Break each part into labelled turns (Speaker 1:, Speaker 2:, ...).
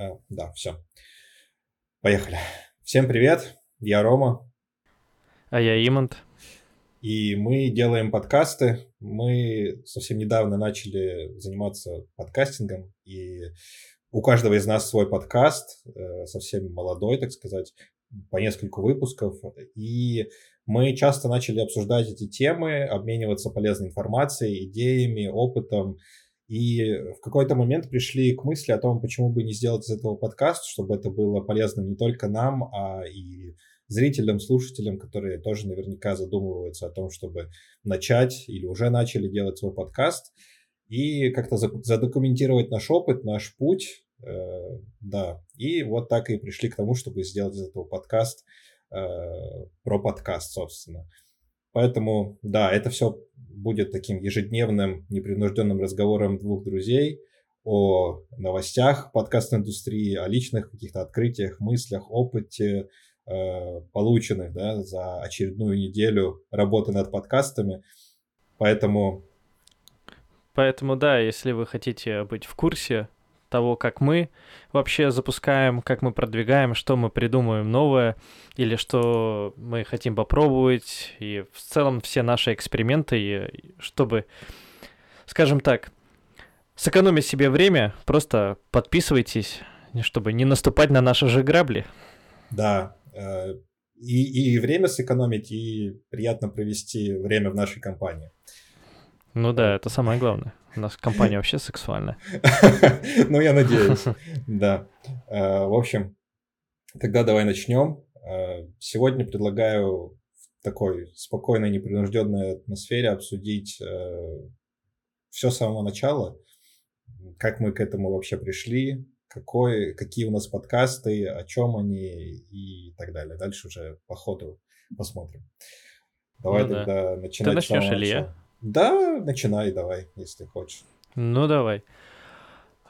Speaker 1: А, да, все. Поехали. Всем привет, я Рома.
Speaker 2: А я Имант.
Speaker 1: И мы делаем подкасты. Мы совсем недавно начали заниматься подкастингом, и у каждого из нас свой подкаст, э, совсем молодой, так сказать, по нескольку выпусков. И мы часто начали обсуждать эти темы, обмениваться полезной информацией, идеями, опытом. И в какой-то момент пришли к мысли о том, почему бы не сделать из этого подкаст, чтобы это было полезно не только нам, а и зрителям, слушателям, которые тоже наверняка задумываются о том, чтобы начать или уже начали делать свой подкаст и как-то задокументировать наш опыт, наш путь, э, да. И вот так и пришли к тому, чтобы сделать из этого подкаст э, про подкаст, собственно. Поэтому, да, это все будет таким ежедневным, непринужденным разговором двух друзей о новостях подкаст-индустрии, о личных каких-то открытиях, мыслях, опыте, э, полученных да, за очередную неделю работы над подкастами. Поэтому...
Speaker 2: Поэтому, да, если вы хотите быть в курсе того, как мы вообще запускаем, как мы продвигаем, что мы придумываем новое, или что мы хотим попробовать, и в целом все наши эксперименты, чтобы, скажем так, сэкономить себе время, просто подписывайтесь, чтобы не наступать на наши же грабли.
Speaker 1: Да, э, и, и время сэкономить, и приятно провести время в нашей компании.
Speaker 2: Ну да, это самое главное. У нас компания вообще сексуальная.
Speaker 1: Ну, я надеюсь, да. Э, в общем, тогда давай начнем. Э, сегодня предлагаю в такой спокойной, непринужденной атмосфере обсудить э, все с самого начала, как мы к этому вообще пришли, какой, какие у нас подкасты, о чем они и так далее. Дальше уже по ходу посмотрим. Давай ну, тогда да. начинать. Ты начнешь или я? Да, начинай давай, если хочешь.
Speaker 2: Ну, давай.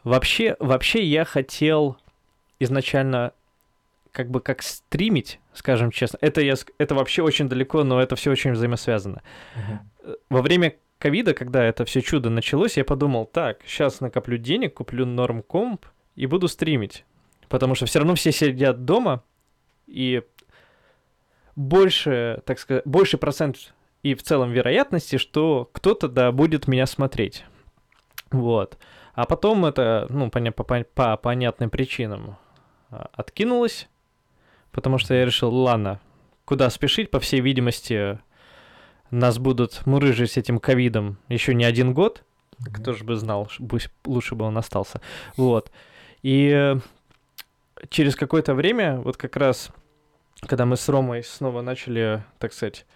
Speaker 2: Вообще, вообще я хотел изначально как бы как стримить, скажем честно. Это, я, это вообще очень далеко, но это все очень взаимосвязано. Uh-huh. Во время ковида, когда это все чудо началось, я подумал, так, сейчас накоплю денег, куплю норм комп и буду стримить. Потому что все равно все сидят дома, и больше, так сказать, больше процент и в целом вероятности, что кто-то, да, будет меня смотреть. Вот. А потом это, ну, по, по, по понятным причинам а, откинулось, потому что я решил, ладно, куда спешить, по всей видимости, нас будут мурыжить с этим ковидом еще не один год. Mm-hmm. Кто же бы знал, пусть лучше бы он остался. Вот. И через какое-то время, вот как раз, когда мы с Ромой снова начали, так сказать,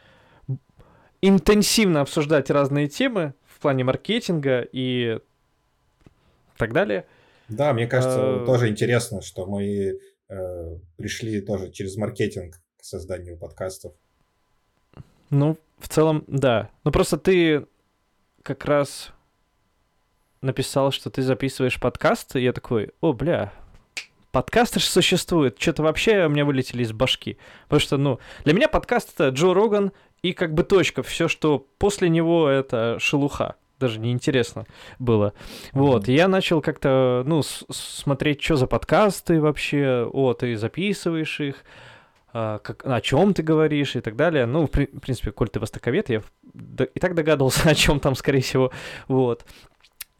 Speaker 2: интенсивно обсуждать разные темы в плане маркетинга и так далее.
Speaker 1: Да, мне кажется, а... тоже интересно, что мы э, пришли тоже через маркетинг к созданию подкастов.
Speaker 2: Ну, в целом, да. Ну, просто ты как раз написал, что ты записываешь подкаст, и я такой, о, бля, подкасты же существуют. Что-то вообще у меня вылетели из башки. Потому что, ну, для меня подкаст это Джо Роган и как бы точка. Все, что после него, это шелуха. Даже неинтересно было. Вот, и я начал как-то, ну, смотреть, что за подкасты вообще. О, ты записываешь их, а, как, о чем ты говоришь и так далее. Ну, в, при, в принципе, коль ты востоковед, я и так догадывался, о чем там, скорее всего. Вот.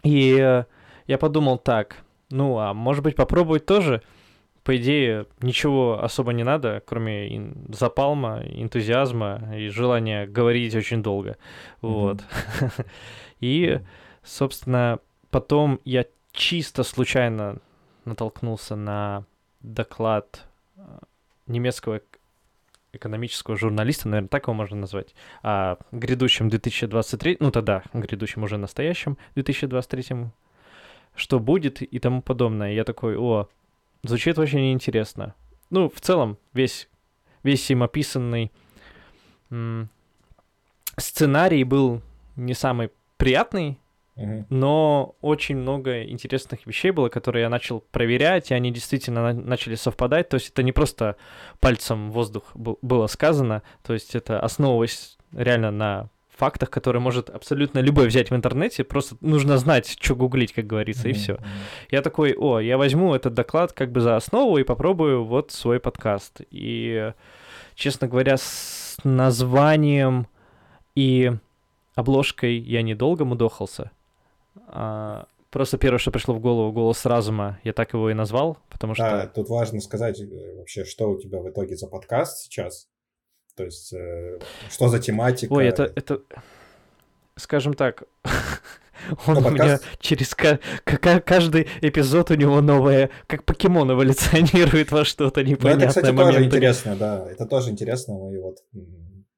Speaker 2: И э, я подумал так, ну, а может быть попробовать тоже по идее, ничего особо не надо, кроме запалма, энтузиазма и желания говорить очень долго. Вот. И, собственно, потом я чисто случайно натолкнулся на доклад э, немецкого экономического журналиста, наверное, так его можно назвать, о грядущем 2023, ну тогда грядущем уже настоящем 2023, что будет и тому подобное. Я такой, о, Звучит очень неинтересно. Ну, в целом, весь, весь им описанный м- сценарий был не самый приятный, uh-huh. но очень много интересных вещей было, которые я начал проверять, и они действительно на- начали совпадать. То есть это не просто пальцем воздух был- было сказано, то есть это основываясь реально на фактах, которые может абсолютно любой взять в интернете, просто нужно знать, что гуглить, как говорится, mm-hmm. и все. Я такой, о, я возьму этот доклад как бы за основу и попробую вот свой подкаст. И, честно говоря, с названием и обложкой я недолго мудохался. А, просто первое, что пришло в голову, голос разума, я так его и назвал, потому что...
Speaker 1: Да, тут важно сказать э, вообще, что у тебя в итоге за подкаст сейчас. То есть, э, что за тематика?
Speaker 2: Ой, это, это скажем так, он ну, у меня через каждый эпизод у него новое, как покемон эволюционирует во что-то непонятное. Ну, это,
Speaker 1: кстати, тоже интересно, да. Это тоже интересно. Мы вот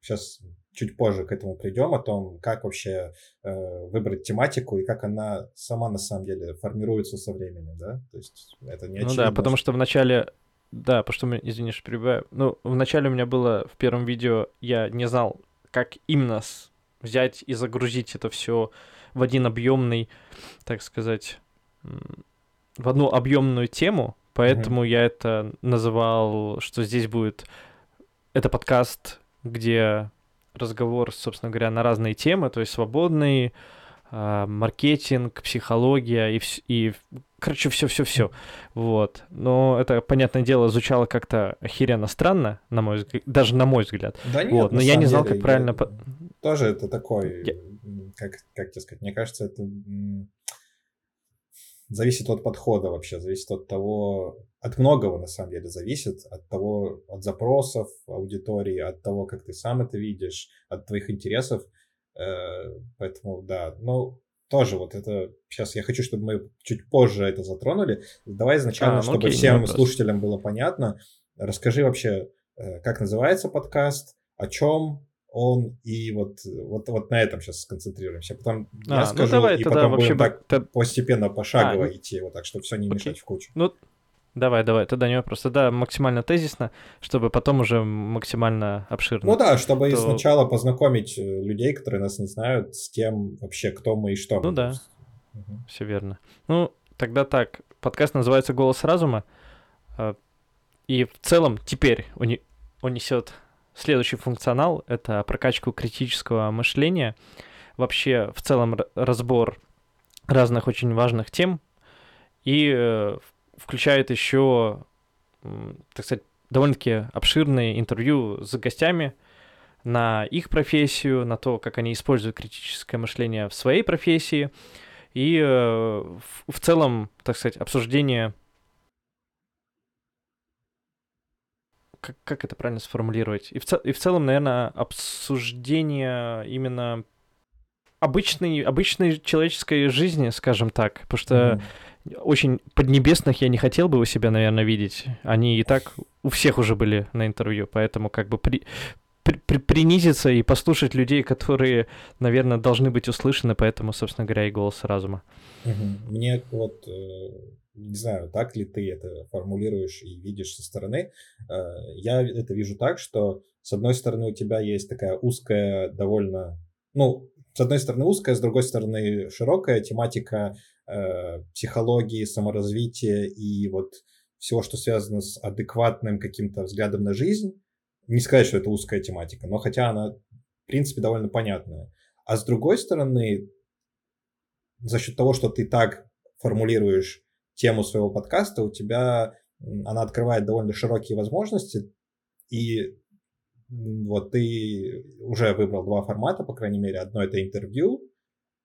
Speaker 1: сейчас чуть позже к этому придем, о том, как вообще э, выбрать тематику и как она сама на самом деле формируется со временем, да? То есть это не
Speaker 2: Ну да, потому что в начале да, потому что, извини, что перебиваю. Ну, вначале у меня было в первом видео, я не знал, как именно взять и загрузить это все в один объемный, так сказать, в одну объемную тему, поэтому mm-hmm. я это называл, что здесь будет это подкаст, где разговор, собственно говоря, на разные темы, то есть свободный, э, маркетинг, психология и, и короче, все-все-все. Вот. Но это, понятное дело, звучало как-то охеренно странно, на мой взгляд, даже на мой взгляд.
Speaker 1: Да нет,
Speaker 2: вот. Но я не знал, деле, как правильно...
Speaker 1: Тоже это такой, я... как, как тебе сказать, мне кажется, это зависит от подхода вообще, зависит от того, от многого на самом деле зависит, от того, от запросов аудитории, от того, как ты сам это видишь, от твоих интересов. Э, поэтому, да, ну, тоже вот это... Сейчас я хочу, чтобы мы чуть позже это затронули. Давай изначально, а, ну, чтобы окей, всем слушателям было понятно, расскажи вообще, э, как называется подкаст, о чем он, и вот, вот, вот на этом сейчас сконцентрируемся. Потом а, я ну скажу, давай, и потом вообще будем так то... постепенно, пошагово а, идти, вот так, чтобы все не окей. мешать в кучу.
Speaker 2: Ну, Давай, давай, тогда не просто, да, максимально тезисно, чтобы потом уже максимально обширно.
Speaker 1: Ну да, чтобы то... сначала познакомить э, людей, которые нас не знают, с тем вообще, кто мы и что
Speaker 2: ну мы. Да, угу. все верно. Ну, тогда так, подкаст называется «Голос разума», а, и в целом теперь он, он несет следующий функционал, это прокачку критического мышления, вообще в целом разбор разных очень важных тем, и э, включает еще, так сказать, довольно-таки обширные интервью с гостями на их профессию, на то, как они используют критическое мышление в своей профессии, и э, в, целом, так сказать, обсуждение как, как это правильно сформулировать? И в, и в целом, наверное, обсуждение именно обычной, обычной человеческой жизни, скажем так, потому что mm-hmm очень поднебесных я не хотел бы у себя, наверное, видеть. Они и так у всех уже были на интервью, поэтому как бы при, при, при, принизиться и послушать людей, которые, наверное, должны быть услышаны, поэтому, собственно говоря, и голос разума.
Speaker 1: Мне вот, э, не знаю, так ли ты это формулируешь и видишь со стороны, э, я это вижу так, что с одной стороны у тебя есть такая узкая, довольно, ну, с одной стороны узкая, с другой стороны широкая тематика э, психологии, саморазвития и вот всего, что связано с адекватным каким-то взглядом на жизнь. Не сказать, что это узкая тематика, но хотя она, в принципе, довольно понятная. А с другой стороны, за счет того, что ты так формулируешь тему своего подкаста, у тебя она открывает довольно широкие возможности, и вот ты уже выбрал два формата, по крайней мере. Одно это интервью,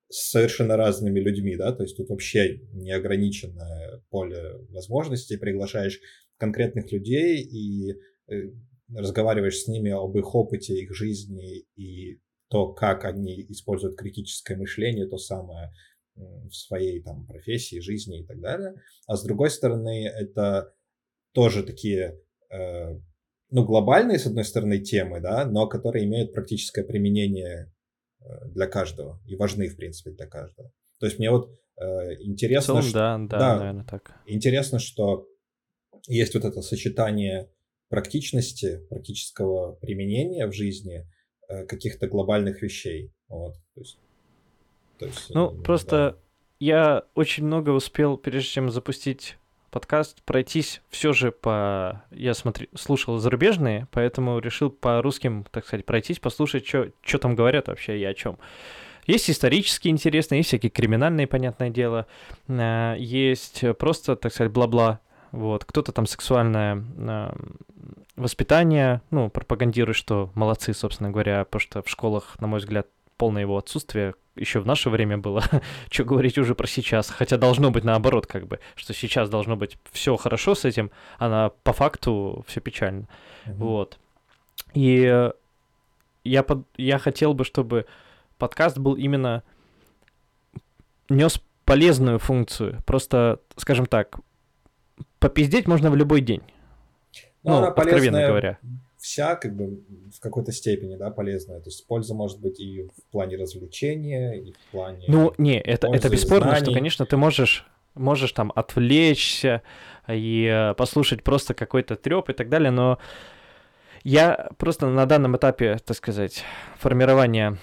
Speaker 1: с совершенно разными людьми, да, то есть тут вообще неограниченное поле возможностей, приглашаешь конкретных людей и э, разговариваешь с ними об их опыте, их жизни и то, как они используют критическое мышление, то самое в своей там профессии, жизни и так далее. А с другой стороны, это тоже такие, э, ну, глобальные, с одной стороны, темы, да, но которые имеют практическое применение Э, для каждого и важны, в принципе, для каждого. То есть мне вот э, интересно...
Speaker 2: целом, что, да, да, да, наверное, так.
Speaker 1: Интересно, что есть вот это сочетание практичности, практического применения в жизни э, каких-то глобальных вещей. Вот, то есть,
Speaker 2: то есть, ну, э, просто да. я очень много успел, прежде чем запустить подкаст пройтись все же по... Я смотри, слушал зарубежные, поэтому решил по русским, так сказать, пройтись, послушать, что там говорят вообще и о чем. Есть исторические интересные, есть всякие криминальные, понятное дело. Э, есть просто, так сказать, бла-бла. Вот. Кто-то там сексуальное э, воспитание, ну, пропагандирует, что молодцы, собственно говоря, потому что в школах, на мой взгляд, полное его отсутствие еще в наше время было. что говорить уже про сейчас. Хотя должно быть наоборот, как бы, что сейчас должно быть все хорошо с этим, а на, по факту все печально. Mm-hmm. Вот. И я, под, я хотел бы, чтобы подкаст был именно нес полезную функцию. Просто, скажем так, попиздеть можно в любой день.
Speaker 1: Ну, ну откровенно говоря вся как бы в какой-то степени, да, полезная. То есть польза может быть и в плане развлечения, и в плане...
Speaker 2: Ну, не, это, это бесспорно, знаний. что, конечно, ты можешь, можешь там отвлечься и э, послушать просто какой-то треп и так далее, но я просто на данном этапе, так сказать, формирования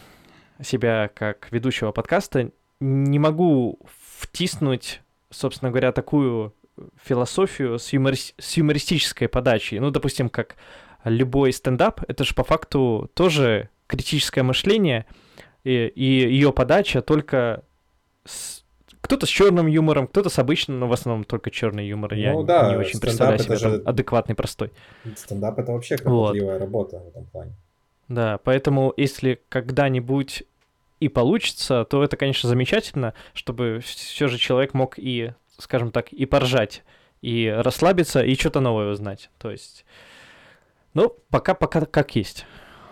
Speaker 2: себя как ведущего подкаста не могу втиснуть, собственно говоря, такую философию с, юмор... с юмористической подачей. Ну, допустим, как любой стендап — это же по факту тоже критическое мышление, и, и ее подача только с... кто-то с черным юмором, кто-то с обычным, но в основном только черный юмор. Ну, Я да, не очень представляю себе же... адекватный, простой.
Speaker 1: Стендап — это вообще кропотливая вот. работа в этом плане.
Speaker 2: Да, поэтому если когда-нибудь и получится, то это, конечно, замечательно, чтобы все же человек мог и, скажем так, и поржать, и расслабиться, и что-то новое узнать. То есть ну, пока, пока как есть.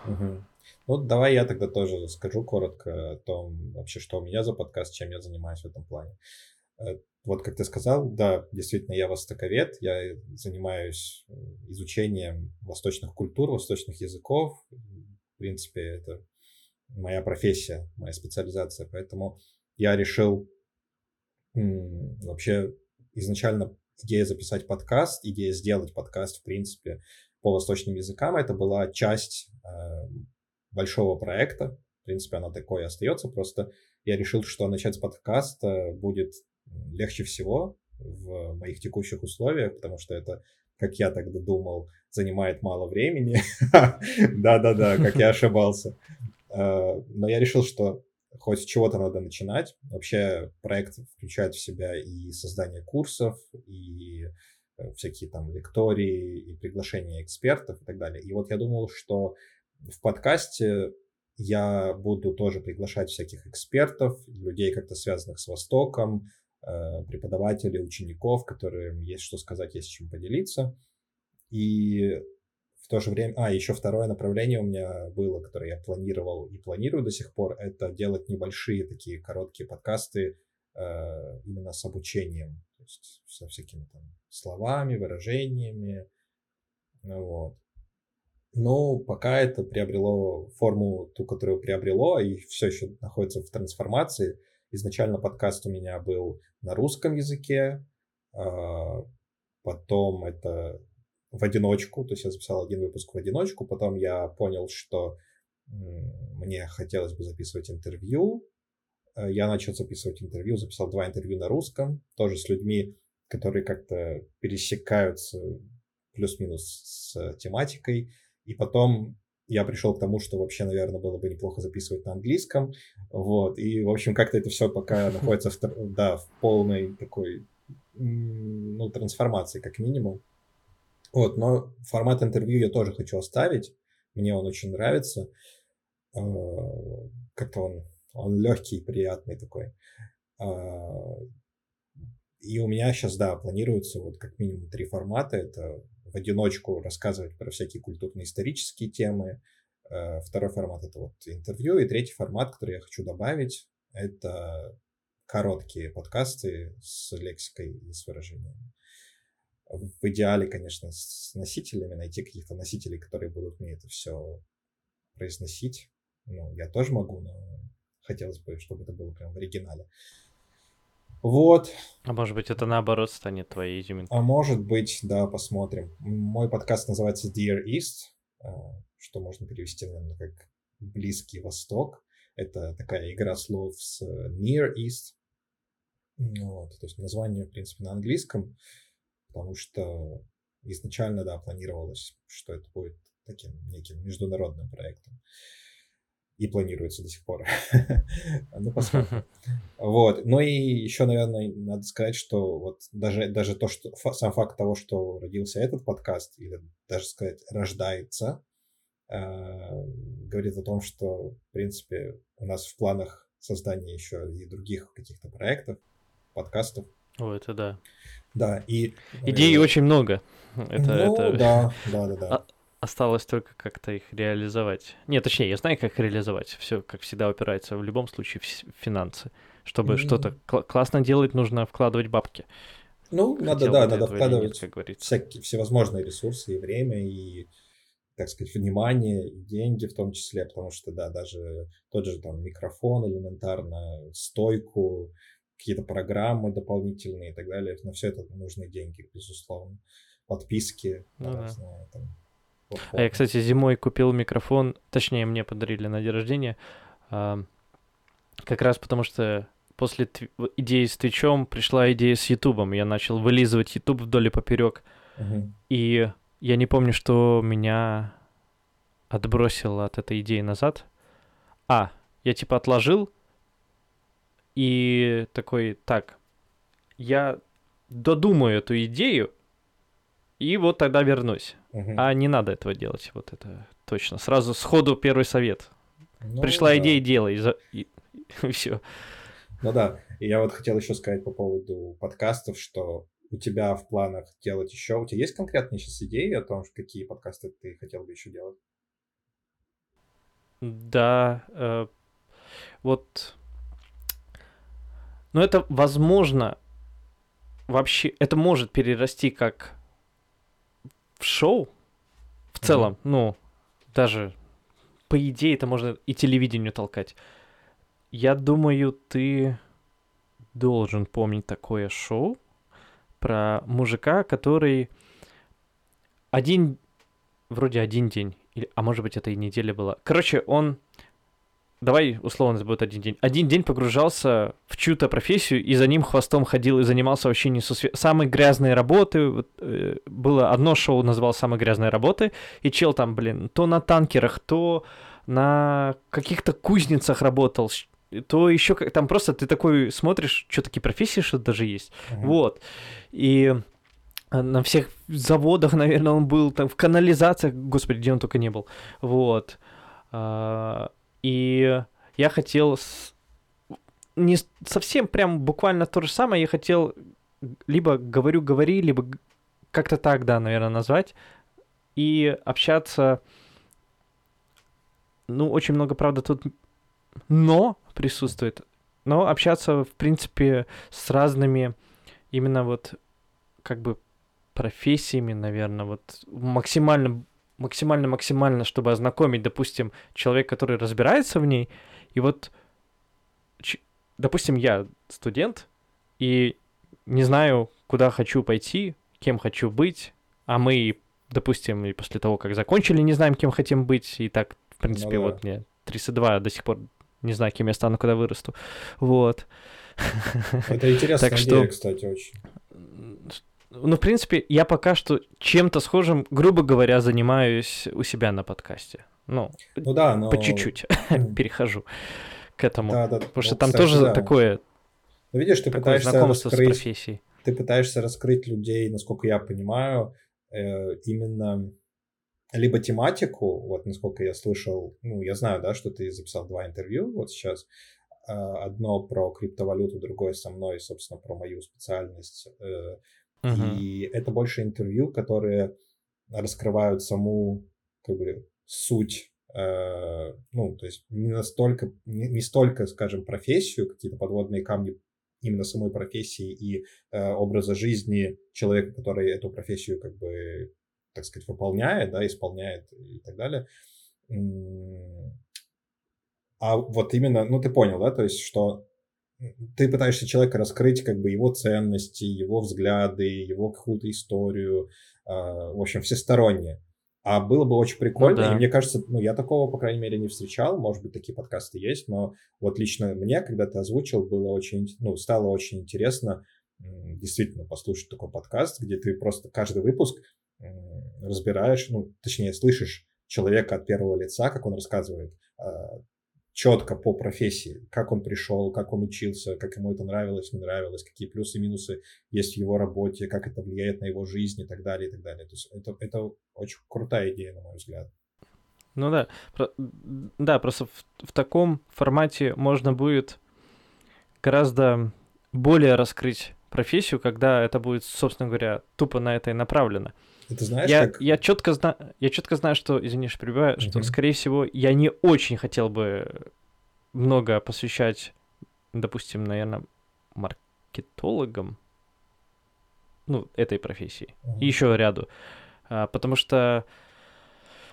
Speaker 1: Угу. Ну, давай я тогда тоже скажу коротко о том, вообще, что у меня за подкаст, чем я занимаюсь в этом плане. Э, вот как ты сказал, да, действительно, я востоковед, я занимаюсь изучением восточных культур, восточных языков. В принципе, это моя профессия, моя специализация. Поэтому я решил вообще изначально идея записать подкаст, идея сделать подкаст, в принципе, по восточным языкам. Это была часть э, большого проекта. В принципе, она такой и остается. Просто я решил, что начать с подкаста будет легче всего в моих текущих условиях, потому что это, как я тогда думал, занимает мало времени. Да-да-да, как я ошибался. Э, но я решил, что хоть с чего-то надо начинать. Вообще проект включает в себя и создание курсов, и всякие там лектории и приглашения экспертов и так далее. И вот я думал, что в подкасте я буду тоже приглашать всяких экспертов, людей, как-то связанных с Востоком, э, преподавателей, учеников, которым есть что сказать, есть чем поделиться. И в то же время... А, еще второе направление у меня было, которое я планировал и планирую до сих пор, это делать небольшие такие короткие подкасты э, именно с обучением есть со всякими там словами, выражениями. Вот. Но пока это приобрело форму, ту, которую приобрело, и все еще находится в трансформации. Изначально подкаст у меня был на русском языке, а потом это в одиночку, то есть я записал один выпуск в одиночку, потом я понял, что мне хотелось бы записывать интервью, я начал записывать интервью, записал два интервью на русском, тоже с людьми, которые как-то пересекаются плюс-минус с тематикой. И потом я пришел к тому, что вообще, наверное, было бы неплохо записывать на английском. Вот. И, в общем, как-то это все пока находится в, да, в полной такой ну, трансформации, как минимум. Вот, но формат интервью я тоже хочу оставить. Мне он очень нравится. Э, как-то он он легкий, приятный такой. А, и у меня сейчас, да, планируется вот как минимум три формата. Это в одиночку рассказывать про всякие культурно-исторические темы. А, второй формат — это вот интервью. И третий формат, который я хочу добавить, это короткие подкасты с лексикой и с выражениями. В идеале, конечно, с носителями, найти каких-то носителей, которые будут мне это все произносить. Ну, я тоже могу, но хотелось бы, чтобы это было прям в оригинале. Вот.
Speaker 2: А может быть, это наоборот станет твоей изюминкой?
Speaker 1: А может быть, да, посмотрим. Мой подкаст называется Dear East, а, что можно перевести, наверное, как Близкий Восток. Это такая игра слов с Near East. Вот, то есть название, в принципе, на английском. потому что изначально, да, планировалось, что это будет таким неким международным проектом. И планируется до сих пор. ну, посмотрим. Вот. Ну и еще, наверное, надо сказать, что вот даже, даже то, что сам факт того, что родился этот подкаст, или даже сказать, рождается, э, говорит о том, что, в принципе, у нас в планах создание еще и других каких-то проектов, подкастов.
Speaker 2: О, это да.
Speaker 1: Да, и...
Speaker 2: Идей э, очень много.
Speaker 1: Это, ну, это... да, да, да, да.
Speaker 2: Осталось только как-то их реализовать. Нет, точнее, я знаю, как реализовать. Все, как всегда, упирается в любом случае в финансы. Чтобы mm-hmm. что-то кл- классно делать, нужно вкладывать бабки.
Speaker 1: Ну, Хотел надо, да, надо вкладывать нет, как говорится. всякие всевозможные ресурсы и время, и, так сказать, внимание, и деньги в том числе, потому что, да, даже тот же там микрофон элементарно, стойку, какие-то программы дополнительные и так далее, на все это нужны деньги, безусловно. Подписки ну, разные,
Speaker 2: да. там, а я, кстати, зимой купил микрофон, точнее, мне подарили на день рождения, как раз потому что после тв... идеи с Твичом пришла идея с Ютубом. Я начал вылизывать Ютуб вдоль и поперек.
Speaker 1: Uh-huh.
Speaker 2: И я не помню, что меня отбросило от этой идеи назад. А, я типа отложил и такой, так, я додумаю эту идею, и вот тогда вернусь. Угу. А не надо этого делать, вот это точно. Сразу сходу первый совет. Ну, Пришла да. идея, делай, и, и, и все.
Speaker 1: Ну да, и я вот хотел еще сказать по поводу подкастов, что у тебя в планах делать еще, у тебя есть конкретные сейчас идеи о том, какие подкасты ты хотел бы еще делать?
Speaker 2: Да, э, вот, ну это возможно, вообще, это может перерасти как в шоу, в целом, mm-hmm. ну, даже по идее это можно и телевидению толкать. Я думаю, ты должен помнить такое шоу про мужика, который один, вроде один день, или, а может быть это и неделя была. Короче, он давай условно это будет один день. Один день погружался в чью-то профессию и за ним хвостом ходил и занимался вообще несусве... Самые грязные работы. Вот, э, было одно шоу, называлось «Самые грязные работы», и чел там, блин, то на танкерах, то на каких-то кузницах работал, то еще как там просто ты такой смотришь, что такие профессии что даже есть. Uh-huh. Вот. И на всех заводах, наверное, он был, там в канализациях, господи, где он только не был. Вот. А, и я хотел с... не совсем прям буквально то же самое, я хотел либо говорю говори, либо как-то так, да, наверное, назвать, и общаться. Ну, очень много, правда, тут но присутствует. Но общаться, в принципе, с разными именно вот как бы профессиями, наверное, вот максимально максимально-максимально, чтобы ознакомить, допустим, человека, который разбирается в ней, и вот, допустим, я студент, и не знаю, куда хочу пойти, кем хочу быть, а мы, допустим, и после того, как закончили, не знаем, кем хотим быть, и так, в принципе, ну, да. вот мне 32 до сих пор не знаю, кем я стану, когда вырасту. Вот.
Speaker 1: Это интересная так идея, что... кстати, очень.
Speaker 2: Ну, в принципе, я пока что чем-то схожим, грубо говоря, занимаюсь у себя на подкасте. Ну,
Speaker 1: ну да, но...
Speaker 2: по чуть-чуть перехожу к этому. Да, да, Потому что там кстати, тоже да. такое...
Speaker 1: Ну, видишь, ты пытаешься раскрыть... с профессией. Ты пытаешься раскрыть людей, насколько я понимаю, э, именно либо тематику, вот насколько я слышал, ну, я знаю, да, что ты записал два интервью вот сейчас, а, одно про криптовалюту, другое со мной, собственно, про мою специальность, э, Uh-huh. И это больше интервью, которые раскрывают саму как бы суть, э, ну, то есть не настолько, не, не столько, скажем, профессию, какие-то подводные камни именно самой профессии и э, образа жизни человека, который эту профессию как бы, так сказать, выполняет, да, исполняет и так далее. А вот именно, ну ты понял, да, то есть что ты пытаешься человека раскрыть как бы его ценности, его взгляды, его какую-то историю, э, в общем, всесторонне. А было бы очень прикольно, ну, да. и мне кажется, ну, я такого, по крайней мере, не встречал, может быть, такие подкасты есть, но вот лично мне, когда ты озвучил, было очень, ну, стало очень интересно действительно послушать такой подкаст, где ты просто каждый выпуск разбираешь, ну, точнее, слышишь человека от первого лица, как он рассказывает а, четко по профессии, как он пришел, как он учился, как ему это нравилось, не нравилось, какие плюсы и минусы есть в его работе, как это влияет на его жизнь и так далее, и так далее. То есть это, это очень крутая идея, на мой взгляд.
Speaker 2: Ну да, про, да, просто в, в таком формате можно будет гораздо более раскрыть профессию, когда это будет, собственно говоря, тупо на это и направлено.
Speaker 1: Ты знаешь,
Speaker 2: я,
Speaker 1: как...
Speaker 2: я четко знаю, я четко знаю, что, извини, что перебиваю, uh-huh. что, скорее всего, я не очень хотел бы много посвящать, допустим, наверное, маркетологам, ну, этой профессии, uh-huh. и еще ряду, а, потому что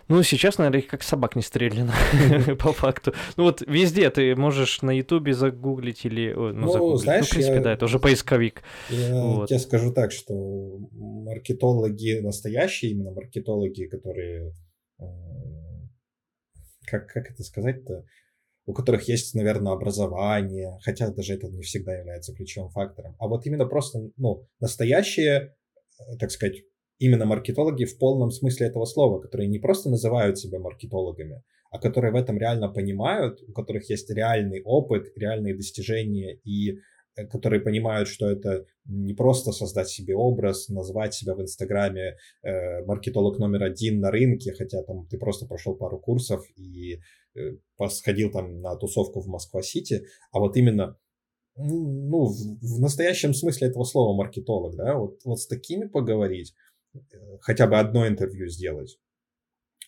Speaker 2: ну, сейчас, наверное, их как собак не стреляно, по факту. Ну, вот везде ты можешь на Ютубе загуглить или... Ну, ну загуглить. знаешь, ну, в принципе, я, да, это уже поисковик.
Speaker 1: Я вот. тебе скажу так, что маркетологи настоящие, именно маркетологи, которые... Как, как это сказать-то? у которых есть, наверное, образование, хотя даже это не всегда является ключевым фактором, а вот именно просто, ну, настоящие, э, так сказать, именно маркетологи в полном смысле этого слова, которые не просто называют себя маркетологами, а которые в этом реально понимают, у которых есть реальный опыт, реальные достижения и э, которые понимают, что это не просто создать себе образ, назвать себя в Инстаграме э, маркетолог номер один на рынке, хотя там ты просто прошел пару курсов и э, сходил там на тусовку в Москва-Сити, а вот именно ну, в, в настоящем смысле этого слова маркетолог, да, вот, вот с такими поговорить, хотя бы одно интервью сделать,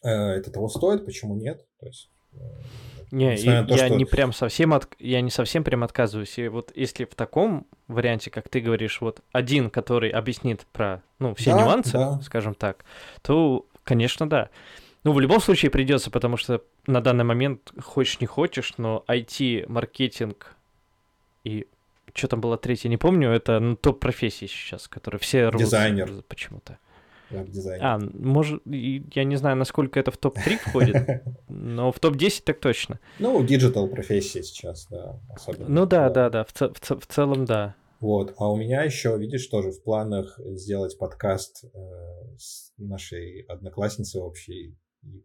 Speaker 1: э, это того стоит, почему нет? То есть,
Speaker 2: э, не, то, я что... не прям совсем от... я не совсем прям отказываюсь. И вот если в таком варианте, как ты говоришь, вот один, который объяснит про ну, все да, нюансы, да. скажем так, то, конечно, да. Ну, в любом случае придется, потому что на данный момент, хочешь не хочешь, но IT-маркетинг и что там было третье, не помню, это ну, топ профессии сейчас, которые все
Speaker 1: Дизайнер.
Speaker 2: почему-то
Speaker 1: веб-дизайнер.
Speaker 2: А, может, я не знаю, насколько это в топ-3 входит, но в топ-10 так точно.
Speaker 1: Ну, digital профессия сейчас, да, особенно.
Speaker 2: Ну да, да, да, в, в, в целом да.
Speaker 1: Вот, а у меня еще, видишь, тоже в планах сделать подкаст э, с нашей одноклассницей общей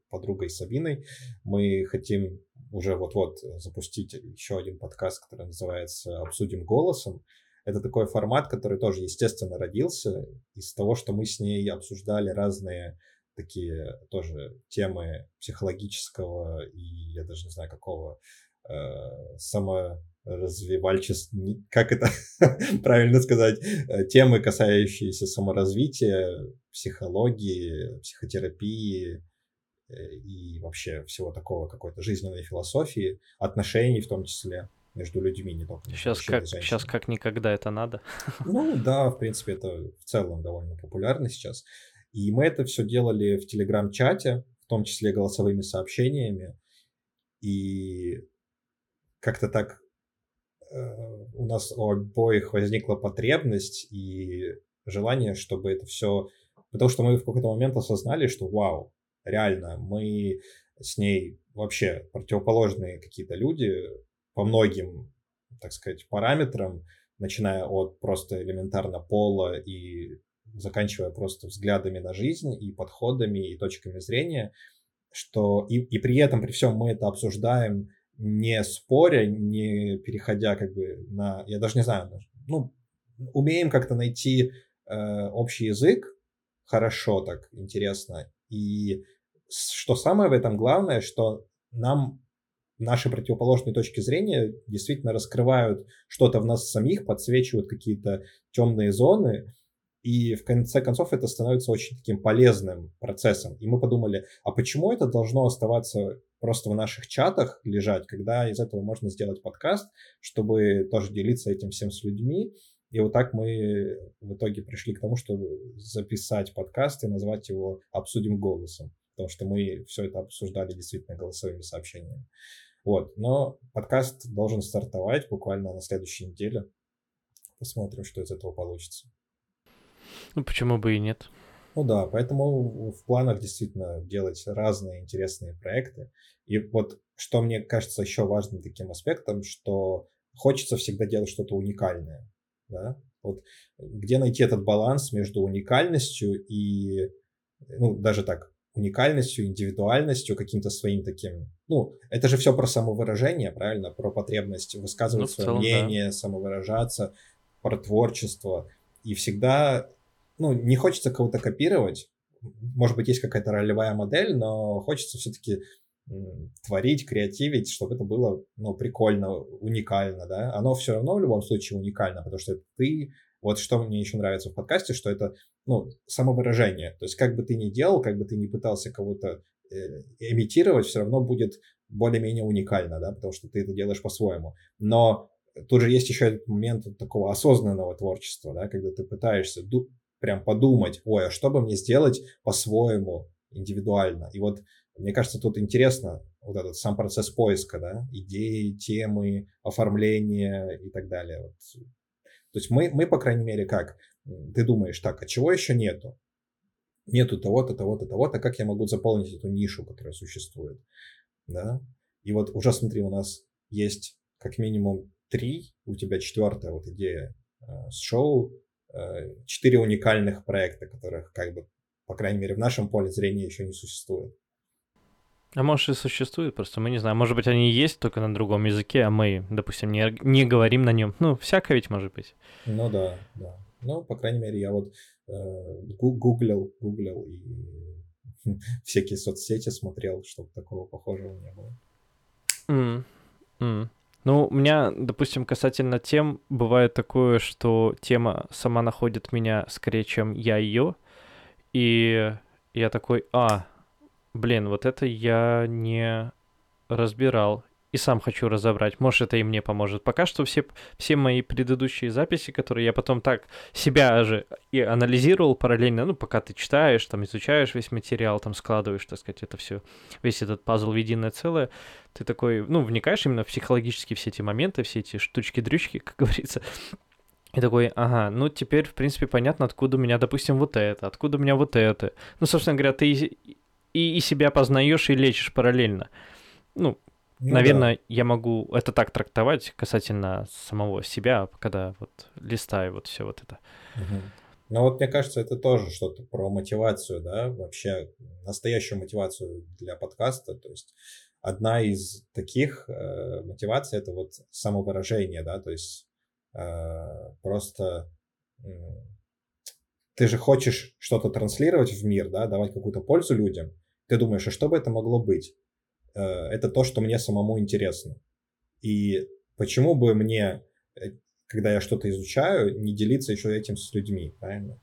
Speaker 1: подругой Сабиной. Мы хотим уже вот-вот запустить еще один подкаст, который называется «Обсудим голосом». Это такой формат, который тоже, естественно, родился из того, что мы с ней обсуждали разные такие тоже темы психологического и я даже не знаю какого э, саморазвивальчества, как это правильно сказать, э, темы, касающиеся саморазвития, психологии, психотерапии э, и вообще всего такого какой-то жизненной философии, отношений в том числе между людьми, не только
Speaker 2: сейчас как, сейчас как никогда это надо.
Speaker 1: Ну да, в принципе, это в целом довольно популярно сейчас. И мы это все делали в телеграм-чате, в том числе голосовыми сообщениями. И как-то так э, у нас у обоих возникла потребность и желание, чтобы это все... Потому что мы в какой-то момент осознали, что вау, реально, мы с ней вообще противоположные какие-то люди, по многим, так сказать, параметрам, начиная от просто элементарно пола и заканчивая просто взглядами на жизнь и подходами и точками зрения, что и, и при этом, при всем мы это обсуждаем не споря, не переходя как бы на, я даже не знаю, ну, умеем как-то найти э, общий язык, хорошо так, интересно, и что самое в этом главное, что нам наши противоположные точки зрения действительно раскрывают что-то в нас самих, подсвечивают какие-то темные зоны, и в конце концов это становится очень таким полезным процессом. И мы подумали, а почему это должно оставаться просто в наших чатах лежать, когда из этого можно сделать подкаст, чтобы тоже делиться этим всем с людьми. И вот так мы в итоге пришли к тому, чтобы записать подкаст и назвать его «Обсудим голосом», потому что мы все это обсуждали действительно голосовыми сообщениями. Вот, но подкаст должен стартовать буквально на следующей неделе. Посмотрим, что из этого получится.
Speaker 2: Ну, почему бы и нет?
Speaker 1: Ну да, поэтому в планах действительно делать разные интересные проекты. И вот что мне кажется еще важным таким аспектом, что хочется всегда делать что-то уникальное. Да? Вот где найти этот баланс между уникальностью и, ну, даже так, уникальностью, индивидуальностью, каким-то своим таким... Ну, это же все про самовыражение, правильно? Про потребность высказывать ну, свое целом, мнение, да. самовыражаться, про творчество. И всегда, ну, не хочется кого-то копировать. Может быть, есть какая-то ролевая модель, но хочется все-таки творить, креативить, чтобы это было, ну, прикольно, уникально, да. Оно все равно в любом случае уникально, потому что ты вот что мне еще нравится в подкасте, что это, ну, самовыражение. То есть как бы ты ни делал, как бы ты ни пытался кого-то э, имитировать, все равно будет более-менее уникально, да, потому что ты это делаешь по-своему. Но тут же есть еще этот момент такого осознанного творчества, да, когда ты пытаешься ду- прям подумать, ой, а что бы мне сделать по-своему, индивидуально. И вот мне кажется, тут интересно вот этот сам процесс поиска, да, идеи, темы, оформления и так далее. Вот то есть мы, мы, по крайней мере, как? Ты думаешь, так, а чего еще нету? Нету того-то, того-то, того-то, как я могу заполнить эту нишу, которая существует? Да? И вот уже смотри, у нас есть как минимум три, у тебя четвертая вот идея э, с шоу, э, четыре уникальных проекта, которых как бы, по крайней мере, в нашем поле зрения еще не существует.
Speaker 2: А может и существует, просто мы не знаем. Может быть, они есть только на другом языке, а мы, допустим, не, не говорим на нем. Ну, всякое ведь может быть.
Speaker 1: Ну да, да. Ну, по крайней мере, я вот э, гуглил, гуглил и всякие соцсети смотрел, чтобы такого похожего не было.
Speaker 2: Mm. Mm. Ну, у меня, допустим, касательно тем, бывает такое, что тема сама находит меня скорее, чем я ее. И я такой, а, Блин, вот это я не разбирал. И сам хочу разобрать. Может, это и мне поможет. Пока что все, все мои предыдущие записи, которые я потом так себя же и анализировал параллельно, ну, пока ты читаешь, там, изучаешь весь материал, там, складываешь, так сказать, это все, весь этот пазл в единое целое, ты такой, ну, вникаешь именно в психологически все эти моменты, все эти штучки-дрючки, как говорится, и такой, ага, ну теперь, в принципе, понятно, откуда у меня, допустим, вот это, откуда у меня вот это. Ну, собственно говоря, ты и, и себя познаешь и лечишь параллельно. Ну, ну наверное, да. я могу это так трактовать касательно самого себя, когда вот листаю вот все вот это.
Speaker 1: Угу. Ну вот мне кажется, это тоже что-то про мотивацию, да, вообще настоящую мотивацию для подкаста. То есть одна из таких э, мотиваций это вот самовыражение, да, то есть э, просто э, ты же хочешь что-то транслировать в мир, да, давать какую-то пользу людям, ты думаешь, а что бы это могло быть? Э, это то, что мне самому интересно. И почему бы мне, э, когда я что-то изучаю, не делиться еще этим с людьми, правильно?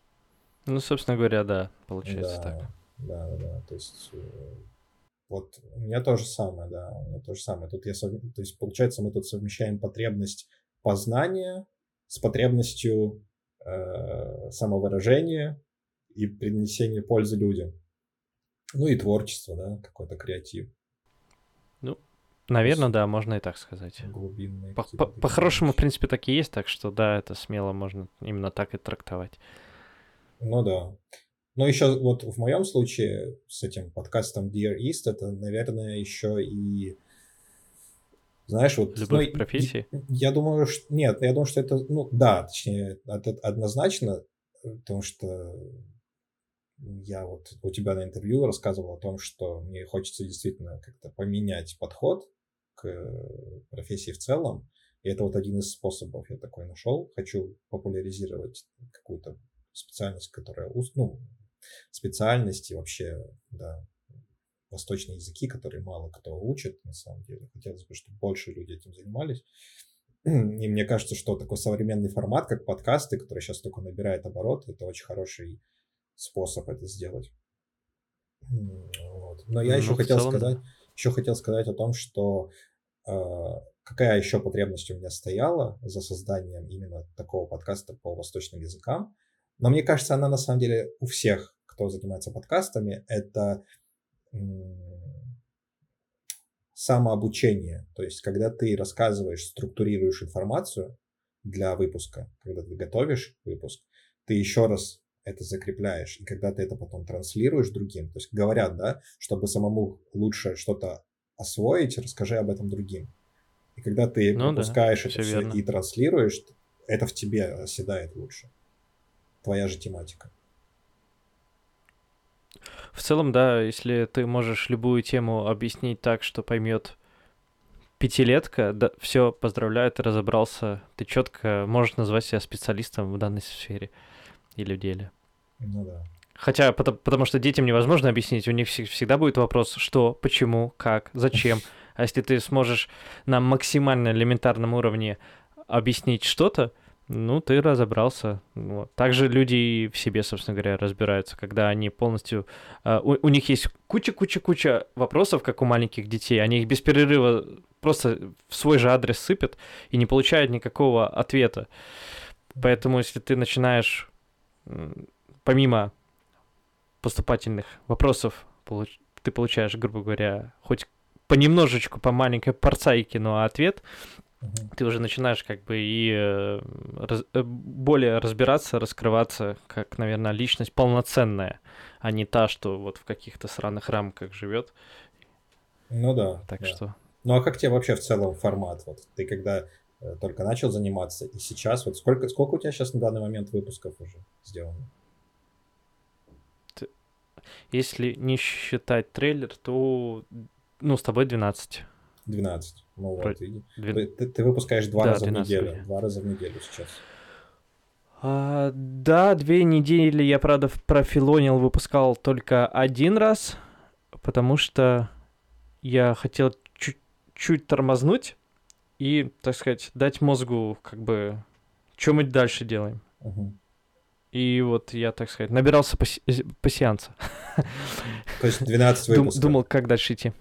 Speaker 2: Ну, собственно говоря, да, получается
Speaker 1: да,
Speaker 2: так.
Speaker 1: Да, да, да. То есть э, вот у меня то же самое, да, у меня то же самое. Тут я, сов... то есть получается, мы тут совмещаем потребность познания с потребностью э, самовыражения и принесения пользы людям. Ну и творчество, да, какой-то креатив.
Speaker 2: Ну, наверное, да, можно и так сказать.
Speaker 1: Глубинные.
Speaker 2: По-хорошему, в принципе, так и есть, так что да, это смело можно именно так и трактовать.
Speaker 1: Ну да. Но еще вот в моем случае с этим подкастом Dear East, это, наверное, еще и знаешь, вот...
Speaker 2: Любовь ну, к профессии?
Speaker 1: Я, я думаю, что... Нет, я думаю, что это... Ну, да, точнее, это однозначно, потому что я вот у тебя на интервью рассказывал о том, что мне хочется действительно как-то поменять подход к э, профессии в целом. И это вот один из способов я такой нашел. Хочу популяризировать какую-то специальность, которая, ну, специальности вообще, да, восточные языки, которые мало кто учит, на самом деле. Хотелось бы, чтобы больше люди этим занимались. И мне кажется, что такой современный формат, как подкасты, который сейчас только набирает обороты, это очень хороший способ это сделать. Вот. Но я ну, еще хотел целом... сказать, еще хотел сказать о том, что э, какая еще потребность у меня стояла за созданием именно такого подкаста по восточным языкам. Но мне кажется, она на самом деле у всех, кто занимается подкастами, это самообучение. То есть, когда ты рассказываешь, структурируешь информацию для выпуска, когда ты готовишь выпуск, ты еще раз это закрепляешь. И когда ты это потом транслируешь другим, то есть говорят, да, чтобы самому лучше что-то освоить, расскажи об этом другим. И когда ты ну, выпускаешь да, это все, все и транслируешь, это в тебе оседает лучше. Твоя же тематика.
Speaker 2: В целом, да, если ты можешь любую тему объяснить так, что поймет пятилетка, да, все, поздравляю, ты разобрался, ты четко можешь назвать себя специалистом в данной сфере или в деле.
Speaker 1: Ну да.
Speaker 2: Хотя, потому, потому что детям невозможно объяснить, у них всегда будет вопрос, что, почему, как, зачем. А если ты сможешь на максимально элементарном уровне объяснить что-то, ну, ты разобрался. Вот. Также люди и в себе, собственно говоря, разбираются, когда они полностью... Uh, у, у них есть куча-куча-куча вопросов, как у маленьких детей. Они их без перерыва просто в свой же адрес сыпят и не получают никакого ответа. Поэтому, если ты начинаешь, помимо поступательных вопросов, получ... ты получаешь, грубо говоря, хоть понемножечку, по маленькой порцайке, но ответ, Uh-huh. Ты уже начинаешь как бы и э, раз, э, более разбираться, раскрываться, как, наверное, личность полноценная, а не та, что вот в каких-то сраных рамках живет.
Speaker 1: Ну да.
Speaker 2: Так
Speaker 1: да.
Speaker 2: что.
Speaker 1: Ну а как тебе вообще в целом формат? Вот ты когда э, только начал заниматься, и сейчас вот сколько сколько у тебя сейчас на данный момент выпусков уже сделано?
Speaker 2: Если не считать трейлер, то ну с тобой 12.
Speaker 1: 12. Ну вот, Две... ты, ты выпускаешь два да, раза в неделю. Вроде. Два раза в неделю сейчас.
Speaker 2: А, да, две недели я, правда, профилонил, выпускал только один раз, потому что я хотел чуть-чуть тормознуть и, так сказать, дать мозгу, как бы, что мы дальше делаем.
Speaker 1: Угу.
Speaker 2: И вот я, так сказать, набирался паси- пассианца.
Speaker 1: То есть 12 выпусков.
Speaker 2: Думал, как дальше идти.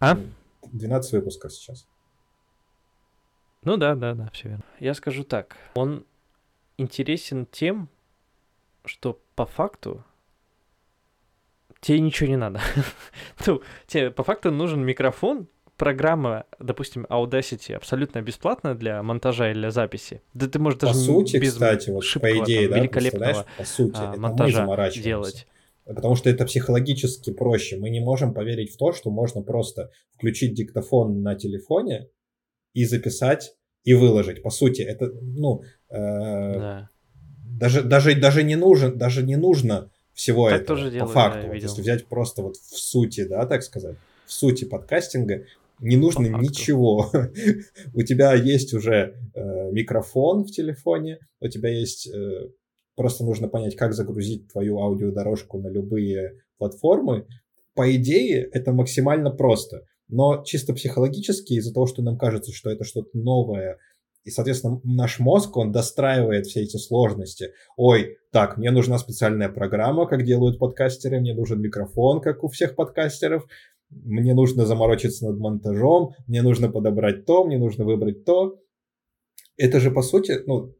Speaker 2: А?
Speaker 1: 12 выпусков сейчас.
Speaker 2: Ну да, да, да, все верно. Я скажу так. Он интересен тем, что по факту тебе ничего не надо. ну, тебе по факту нужен микрофон, программа, допустим, Audacity абсолютно бесплатная для монтажа или для записи. Да ты можешь
Speaker 1: по
Speaker 2: даже
Speaker 1: сути, без кстати, вот по идее, да,
Speaker 2: великолепного
Speaker 1: по сути,
Speaker 2: а, монтажа делать.
Speaker 1: Потому что это психологически проще. Мы не можем поверить в то, что можно просто включить диктофон на телефоне и записать и выложить. По сути, это, ну, э, да. даже, даже, даже не нужен, даже не нужно всего так этого. Тоже делаю, по факту, да, вот, если взять просто вот в сути, да, так сказать, в сути подкастинга, не нужно ничего. у тебя есть уже э, микрофон в телефоне, у тебя есть э, Просто нужно понять, как загрузить твою аудиодорожку на любые платформы. По идее, это максимально просто. Но чисто психологически, из-за того, что нам кажется, что это что-то новое, и, соответственно, наш мозг, он достраивает все эти сложности. Ой, так, мне нужна специальная программа, как делают подкастеры, мне нужен микрофон, как у всех подкастеров, мне нужно заморочиться над монтажом, мне нужно подобрать то, мне нужно выбрать то. Это же, по сути, ну,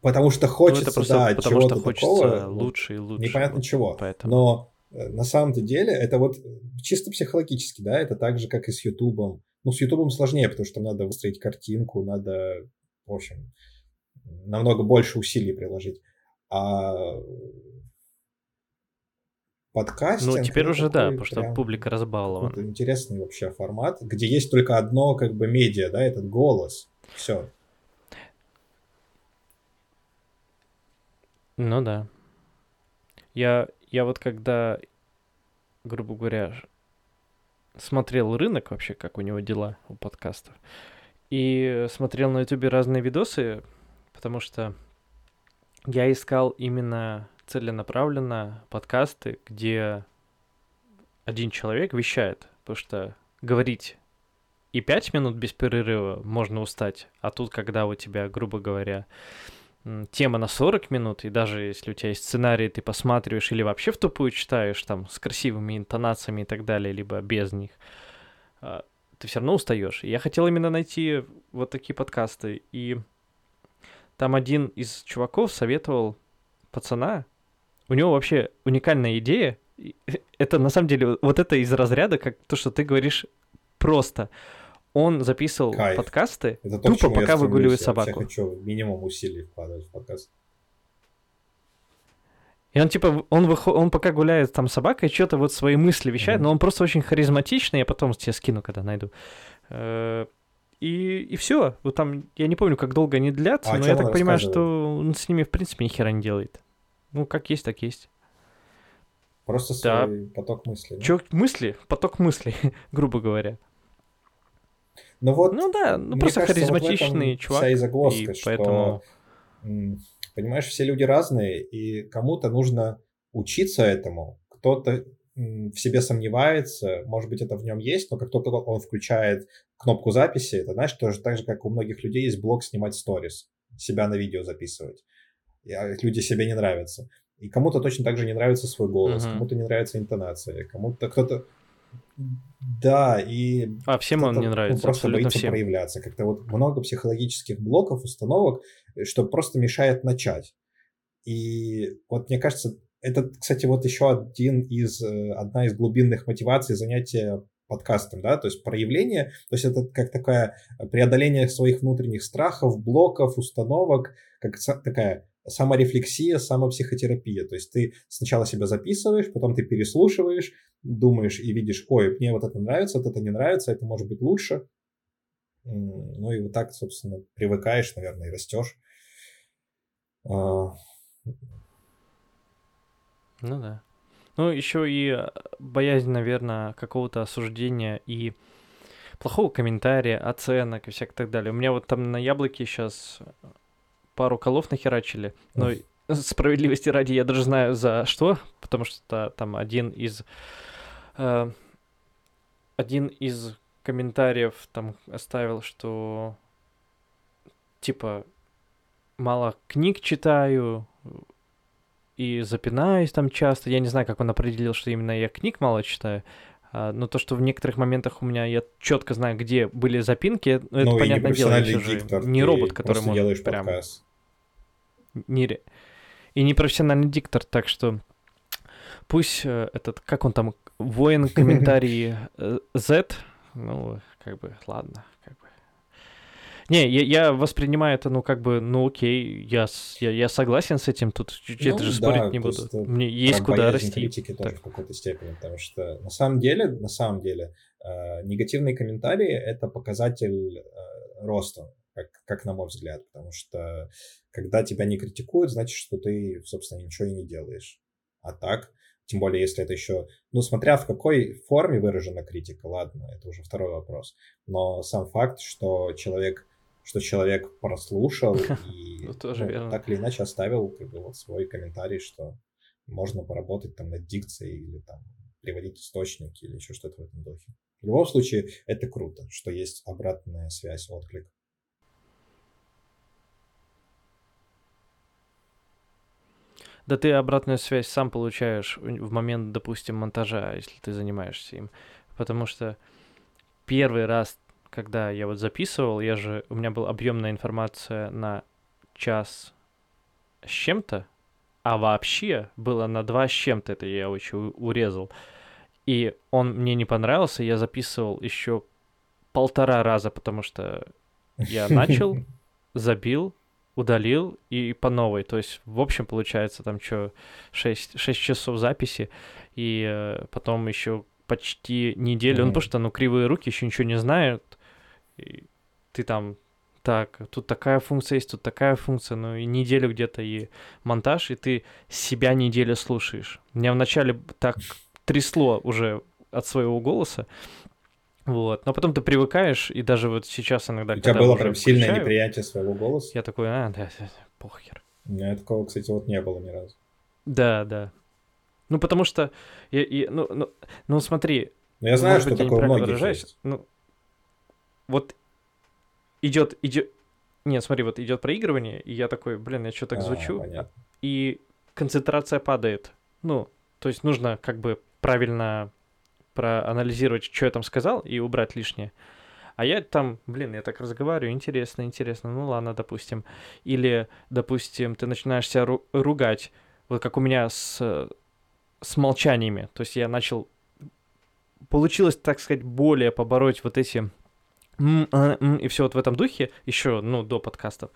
Speaker 1: Потому что хочется, ну, это просто да, потому что хочется такого,
Speaker 2: лучше и лучше.
Speaker 1: Непонятно вот, чего. Поэтому. Но э, на самом-то деле это вот чисто психологически, да, это так же, как и с Ютубом. Ну, с Ютубом сложнее, потому что надо выстроить картинку, надо, в общем, намного больше усилий приложить. А подкастинг...
Speaker 2: Ну, теперь уже да, потому что публика разбалована.
Speaker 1: Это интересный вообще формат, где есть только одно как бы медиа, да, этот голос. Все.
Speaker 2: Ну да. Я, я вот когда, грубо говоря, смотрел рынок вообще, как у него дела у подкастов, и смотрел на ютубе разные видосы, потому что я искал именно целенаправленно подкасты, где один человек вещает, потому что говорить и пять минут без перерыва можно устать, а тут, когда у тебя, грубо говоря, тема на 40 минут, и даже если у тебя есть сценарий, ты посматриваешь или вообще в тупую читаешь, там, с красивыми интонациями и так далее, либо без них, а, ты все равно устаешь. я хотел именно найти вот такие подкасты, и там один из чуваков советовал пацана, у него вообще уникальная идея, это на самом деле вот это из разряда, как то, что ты говоришь просто он записывал Кайф. подкасты Это то, тупо пока выгуливает собаку. Я
Speaker 1: хочу минимум усилий вкладывать в подкаст.
Speaker 2: И он типа, он, выход... он пока гуляет там с собакой, что-то вот свои мысли вещает, mm-hmm. но он просто очень харизматичный, я потом тебе скину, когда найду. Э, и, и все. Вот там, я не помню, как долго они длятся,
Speaker 1: А
Speaker 2: но я так понимаю, что он с ними, в принципе, ни хера не делает. Ну, как есть, так есть.
Speaker 1: Просто
Speaker 2: Да.
Speaker 1: свой поток мыслей. да?
Speaker 2: Чё, мысли? Поток мыслей, грубо говоря.
Speaker 1: Ну вот,
Speaker 2: Ну да, ну просто
Speaker 1: кажется, вот
Speaker 2: харизматичный чувак.
Speaker 1: Вся и загвоздка,
Speaker 2: и
Speaker 1: что,
Speaker 2: поэтому-
Speaker 1: понимаешь, все люди разные, и кому-то нужно учиться этому, кто-то в себе сомневается, может быть, это в нем есть, но как только он включает кнопку записи, это, знаешь, тоже так же, как у многих людей есть блок снимать сторис, себя на видео записывать. А, люди себе не нравятся. И кому-то точно так же не нравится свой голос,
Speaker 2: Мгм.
Speaker 1: кому-то не нравится интонация, кому-то кто-то... Да, и
Speaker 2: А всем он не
Speaker 1: ну,
Speaker 2: нравится,
Speaker 1: просто
Speaker 2: абсолютно
Speaker 1: боится
Speaker 2: всем.
Speaker 1: проявляться. Как-то вот много психологических блоков, установок, э, что просто мешает начать. И вот мне кажется, это, кстати, вот еще один из, э, одна из глубинных мотиваций занятия подкастом, да, то есть проявление, то есть это как такое преодоление своих внутренних страхов, блоков, установок, как такая саморефлексия, самопсихотерапия. То есть ты сначала себя записываешь, потом ты переслушиваешь, думаешь и видишь, ой, мне вот это нравится, вот это не нравится, это может быть лучше. Ну и вот так, собственно, привыкаешь, наверное, и растешь. А,
Speaker 2: Ну да. Ну, еще и э, боязнь, наверное, какого-то осуждения и плохого комментария, оценок и всякое так далее. У меня вот там на яблоке сейчас пару колов нахерачили, но справедливости ради я даже знаю за что, потому что там один из э, один из комментариев там оставил, что типа мало книг читаю и запинаюсь там часто. Я не знаю, как он определил, что именно я книг мало читаю. а, но то, что в некоторых моментах у меня я четко знаю, где были запинки, ну, это
Speaker 1: ну
Speaker 2: понятное дело, я же
Speaker 1: диктор,
Speaker 2: не робот, который может
Speaker 1: делаешь
Speaker 2: прям
Speaker 1: подкаст.
Speaker 2: Не ре- и не профессиональный диктор, так что пусть э, этот, как он там, воин комментарии э, Z, ну, как бы, ладно, как бы. Не, я, я воспринимаю это, ну, как бы, ну, окей, я, я, я согласен с этим, тут
Speaker 1: Ну
Speaker 2: это же
Speaker 1: да,
Speaker 2: спорить не буду.
Speaker 1: есть,
Speaker 2: Мне есть куда расти.
Speaker 1: критики тоже
Speaker 2: Так.
Speaker 1: в какой-то степени, потому что на самом деле, на самом деле, э, негативные комментарии это показатель э, роста, как, как на мой взгляд, потому что когда тебя не критикуют, значит, что ты, собственно, ничего и не делаешь. А так, тем более, если это еще, ну, смотря в какой форме выражена критика, ладно, это уже второй вопрос. Но сам факт, что человек, что человек прослушал и
Speaker 2: Ну, тоже
Speaker 1: ну,
Speaker 2: верно.
Speaker 1: так или иначе оставил как бы, вот свой комментарий, что можно поработать там над дикцией или там приводить источники или еще что-то в этом духе. В любом случае, это круто, что есть обратная связь, отклик.
Speaker 2: Да ты обратную связь сам получаешь в момент, допустим, монтажа, если ты занимаешься им. Потому что первый раз, когда я вот записывал, я же, у меня была объемная информация на час с чем-то, а вообще было на два с чем-то, это я очень урезал. И он мне не понравился, я записывал еще полтора раза, потому что я начал, забил, удалил и по новой. То есть, в общем, получается там что, 6, 6 часов записи, и э, потом еще почти неделю, ну
Speaker 1: Мгм.
Speaker 2: потому что, ну, кривые руки еще ничего не знают, и ты там, так, тут такая функция есть, тут такая функция, ну, и неделю где-то и монтаж, и ты себя неделю слушаешь. Меня вначале так трясло уже от своего голоса, вот, но потом ты привыкаешь, и даже вот сейчас иногда,
Speaker 1: У тебя было прям сильное
Speaker 2: включаю,
Speaker 1: неприятие своего голоса?
Speaker 2: я такой, а, да, да, похер.
Speaker 1: У меня такого, кстати, вот не было ни разу.
Speaker 2: Да, да. Ну, потому что, я, и, ну, ну, ну, смотри,
Speaker 1: Но я знаю,
Speaker 2: может
Speaker 1: что
Speaker 2: быть, я
Speaker 1: такое многих
Speaker 2: выражаюсь,
Speaker 1: есть.
Speaker 2: ну, вот идет, идет, нет, смотри, вот идет проигрывание, и я такой, блин, я что так
Speaker 1: А,
Speaker 2: звучу,
Speaker 1: понятно.
Speaker 2: и концентрация падает. Ну, то есть нужно как бы правильно проанализировать, что я там сказал, и убрать лишнее. А я там, блин, я так разговариваю, интересно, интересно, ну ладно, допустим. Или, допустим, ты начинаешь себя ру- ругать, вот как у меня с, с молчаниями. То есть я начал... Получилось, так сказать, более побороть вот эти... «а», и все вот в этом духе, еще, ну, до подкастов.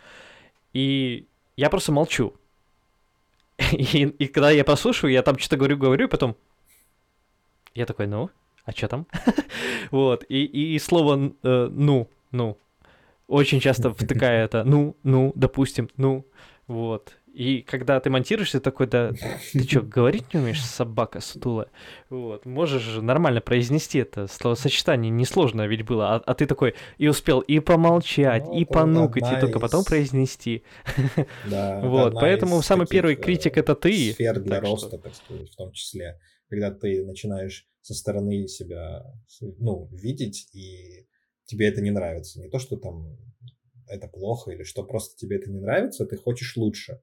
Speaker 2: И я просто молчу. И, и когда я послушаю, я там что-то говорю, говорю, и потом я такой, ну, а что там? вот, и, и слово э, ну, ну, очень часто втыкая это, ну, ну, допустим, ну, вот. И когда ты монтируешь, ты такой, да, ты что, говорить не умеешь, собака сутулая? Вот, можешь же нормально произнести это словосочетание, несложно ведь было, а, а ты такой и успел и помолчать, ну, и понукать, и только из... потом произнести.
Speaker 1: Да,
Speaker 2: вот, поэтому самый первый критик это ты.
Speaker 1: Сфер для роста, что... так сказать, в том числе, когда ты начинаешь со стороны себя, ну, видеть, и тебе это не нравится. Не то, что там это плохо или что просто тебе это не нравится, ты хочешь лучше.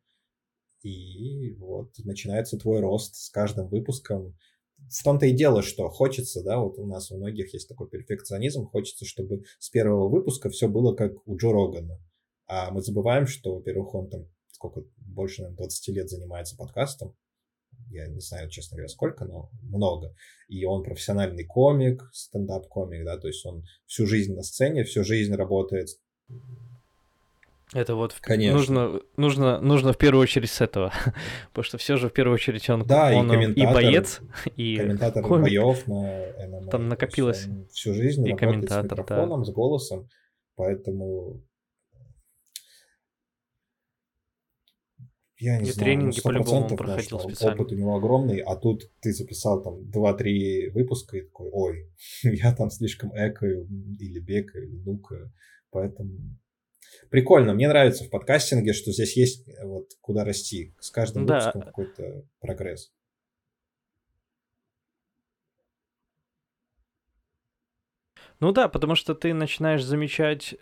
Speaker 1: И вот начинается твой рост с каждым выпуском. В том-то и дело, что хочется, да, вот у нас у многих есть такой перфекционизм, хочется, чтобы с первого выпуска все было как у Джо Рогана. А мы забываем, что, во-первых, он там сколько, больше, наверное, 20 лет занимается подкастом. Я не знаю, честно говоря, сколько, но много. И он профессиональный комик, стендап-комик, да, то есть он всю жизнь на сцене, всю жизнь работает
Speaker 2: это вот Конечно. нужно нужно нужно в первую очередь с этого, потому что все же в первую очередь он
Speaker 1: да
Speaker 2: он
Speaker 1: и,
Speaker 2: и боец и
Speaker 1: комментатор комик. боев на
Speaker 2: ММА. Там накопилось
Speaker 1: всю жизнь и комментатор, с микрофоном, да. с голосом, поэтому я не и знаю,
Speaker 2: тренинги ну, по-любому он проходил
Speaker 1: специально. Опыт у него огромный, а тут ты записал там 2-3 выпуска и такой, ой, я там слишком экаю или бекаю, или нукаю, поэтому прикольно. Мне нравится в подкастинге, что здесь есть э, вот куда расти. С каждым да. выпуском какой-то прогресс.
Speaker 2: Ну да, потому что ты начинаешь замечать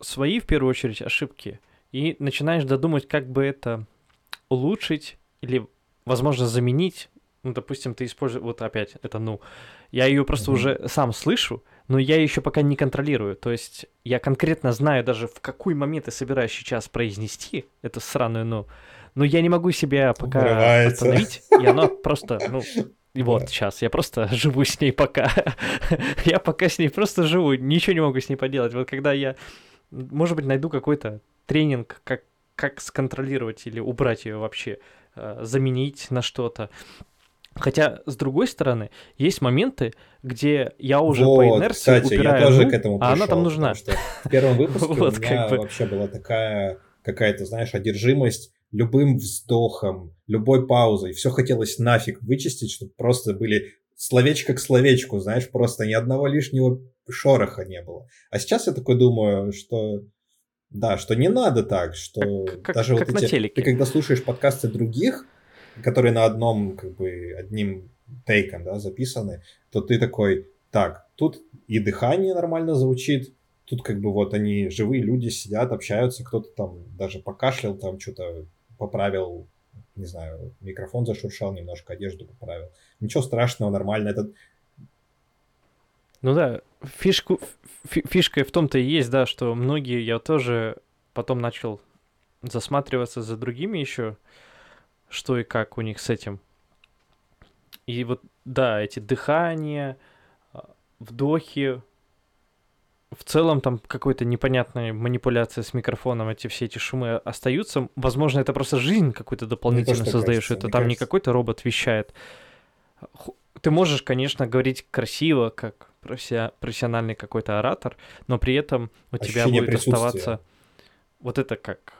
Speaker 2: свои, в первую очередь, ошибки, и начинаешь додумать, как бы это улучшить или, возможно, заменить. Ну, допустим, ты используешь... Вот опять, это ну. Я ее просто mm-hmm. уже сам слышу, но я еще пока не контролирую. То есть я конкретно знаю даже в какой момент я собираюсь сейчас произнести эту сраную «ну», но я не могу себя пока Вырывается. остановить, и оно просто, ну, и вот да. сейчас я просто живу с ней пока. я пока с ней просто живу, ничего не могу с ней поделать. Вот когда я, может быть, найду какой-то тренинг, как, как сконтролировать или убрать ее вообще, э, заменить на что-то. Хотя, с другой стороны, есть моменты, где я уже вот, по инерции
Speaker 1: кстати,
Speaker 2: упираю
Speaker 1: я тоже к этому пришел,
Speaker 2: а она там нужна.
Speaker 1: Что в первом выпуске вот, у меня как бы... вообще была такая какая-то, знаешь, одержимость любым вздохом, любой паузой. Все хотелось нафиг вычистить, чтобы просто были словечко к словечку, знаешь, просто ни одного лишнего шороха не было. А сейчас я такой думаю, что да, что не надо так, что
Speaker 2: как,
Speaker 1: даже
Speaker 2: как
Speaker 1: вот
Speaker 2: эти...
Speaker 1: Ты когда слушаешь подкасты других, которые на одном, как бы, одним тейком, да, записаны, то ты такой, так, тут и дыхание нормально звучит, тут как бы вот они живые люди сидят, общаются, кто-то там даже покашлял, там что-то поправил, не знаю, микрофон зашуршал немножко, одежду поправил. Ничего страшного, нормально. Это
Speaker 2: ну да, фишку, фишка в том-то и есть, да, что многие, я тоже потом начал засматриваться за другими еще, что и как у них с этим. И вот, да, эти дыхания, а, вдохи, в целом там какой-то непонятная манипуляция с микрофоном, эти все эти шумы остаются. Возможно, это просто жизнь какую-то дополнительно создаешь, это там кажется. не какой-то робот вещает. Ты можешь, конечно, говорить красиво, как профессиональный какой-то оратор, но при этом у Ощущение тебя будет оставаться вот это как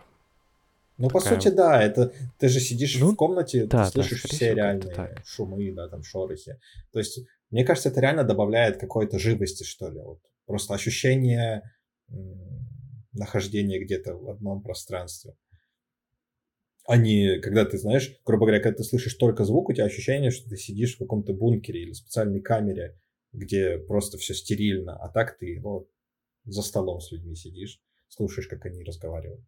Speaker 1: ну, по такая... сути, да, это ты же сидишь ну, в комнате, да, ты слышишь да, все реальные шумы, да, там шорохи. То есть, мне кажется, это реально добавляет какой-то живости, что ли. Вот. Просто ощущение нахождения где-то в одном пространстве. А не, когда ты, знаешь, грубо говоря, когда ты слышишь только звук, у тебя ощущение, что ты сидишь в каком-то бункере или специальной камере, где просто все стерильно, а так ты ну, за столом с людьми сидишь, слушаешь, как они разговаривают.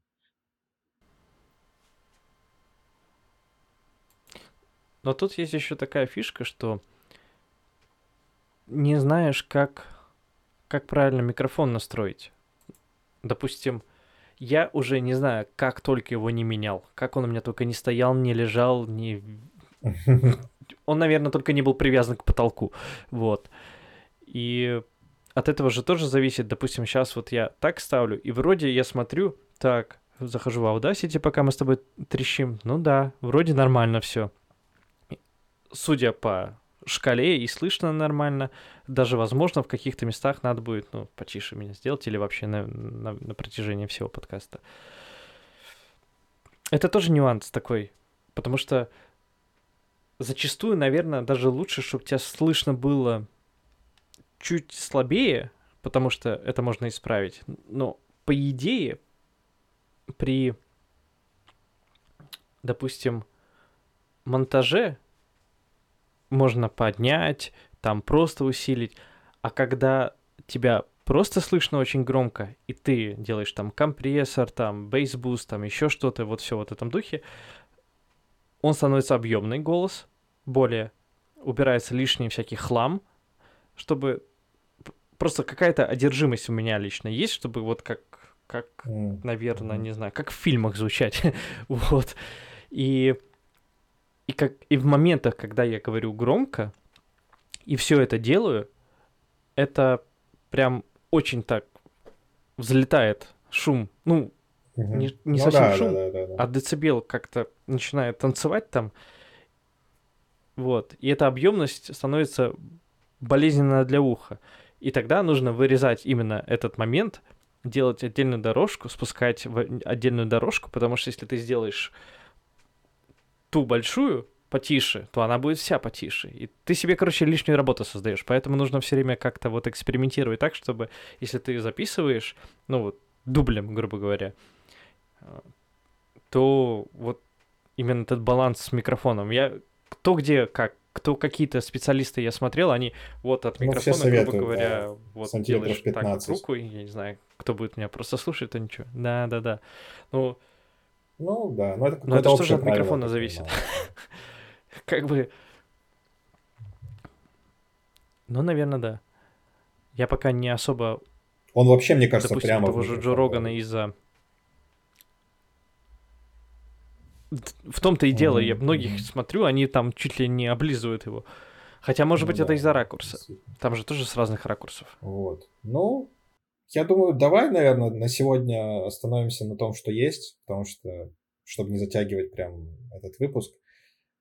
Speaker 2: Но тут есть еще такая фишка, что не знаешь, как, как правильно микрофон настроить. Допустим, я уже не знаю, как только его не менял, как он у меня только не стоял, не лежал, не... Он, наверное, только не был привязан к потолку. Вот. И от этого же тоже зависит. Допустим, сейчас вот я так ставлю, и вроде я смотрю, так, захожу в Audacity, пока мы с тобой трещим. Ну да, вроде нормально все судя по шкале и слышно нормально. Даже, возможно, в каких-то местах надо будет, ну, потише меня сделать или вообще на, на, на протяжении всего подкаста. Это тоже нюанс такой, потому что зачастую, наверное, даже лучше, чтобы тебя слышно было чуть слабее, потому что это можно исправить. Но по идее, при, допустим, монтаже можно поднять, там просто усилить, а когда тебя просто слышно очень громко, и ты делаешь там компрессор, там бейсбуст, там еще что-то, вот все вот в этом духе, он становится объемный голос, более убирается лишний всякий хлам, чтобы просто какая-то одержимость у меня лично есть, чтобы вот как, как, mm. наверное, не знаю, как в фильмах звучать, вот. И и как и в моментах, когда я говорю громко и все это делаю, это прям очень так взлетает шум. Ну, угу. не, не ну, совсем да, шум, да, да, да, а децибел как-то начинает танцевать там. Вот. И эта объемность становится болезненна для уха. И тогда нужно вырезать именно этот момент, делать отдельную дорожку, спускать в отдельную дорожку, потому что если ты сделаешь ту большую потише, то она будет вся потише. И ты себе, короче, лишнюю работу создаешь. Поэтому нужно все время как-то вот экспериментировать так, чтобы если ты записываешь, ну вот, дублем, грубо говоря, то вот именно этот баланс с микрофоном. Я кто где как, кто какие-то специалисты я смотрел, они вот от ну, микрофона, ну, советуют, грубо говоря, да. вот делаешь 15. так вот руку, я не знаю, кто будет меня просто слушать, то ничего. Да, да, да. Ну,
Speaker 1: ну да, но это,
Speaker 2: но это что же от микрофона зависит. как бы... Ну, наверное, да. Я пока не особо...
Speaker 1: Он вообще, мне кажется,
Speaker 2: допустим,
Speaker 1: прямо...
Speaker 2: того же Джо Рогана из-за... В том-то и дело, я многих смотрю, они там чуть ли не облизывают его. Хотя, может ну, быть, да, это из-за ракурса. Там же тоже с разных ракурсов.
Speaker 1: Вот. Ну, я думаю, давай, наверное, на сегодня остановимся на том, что есть, потому что, чтобы не затягивать прям этот выпуск.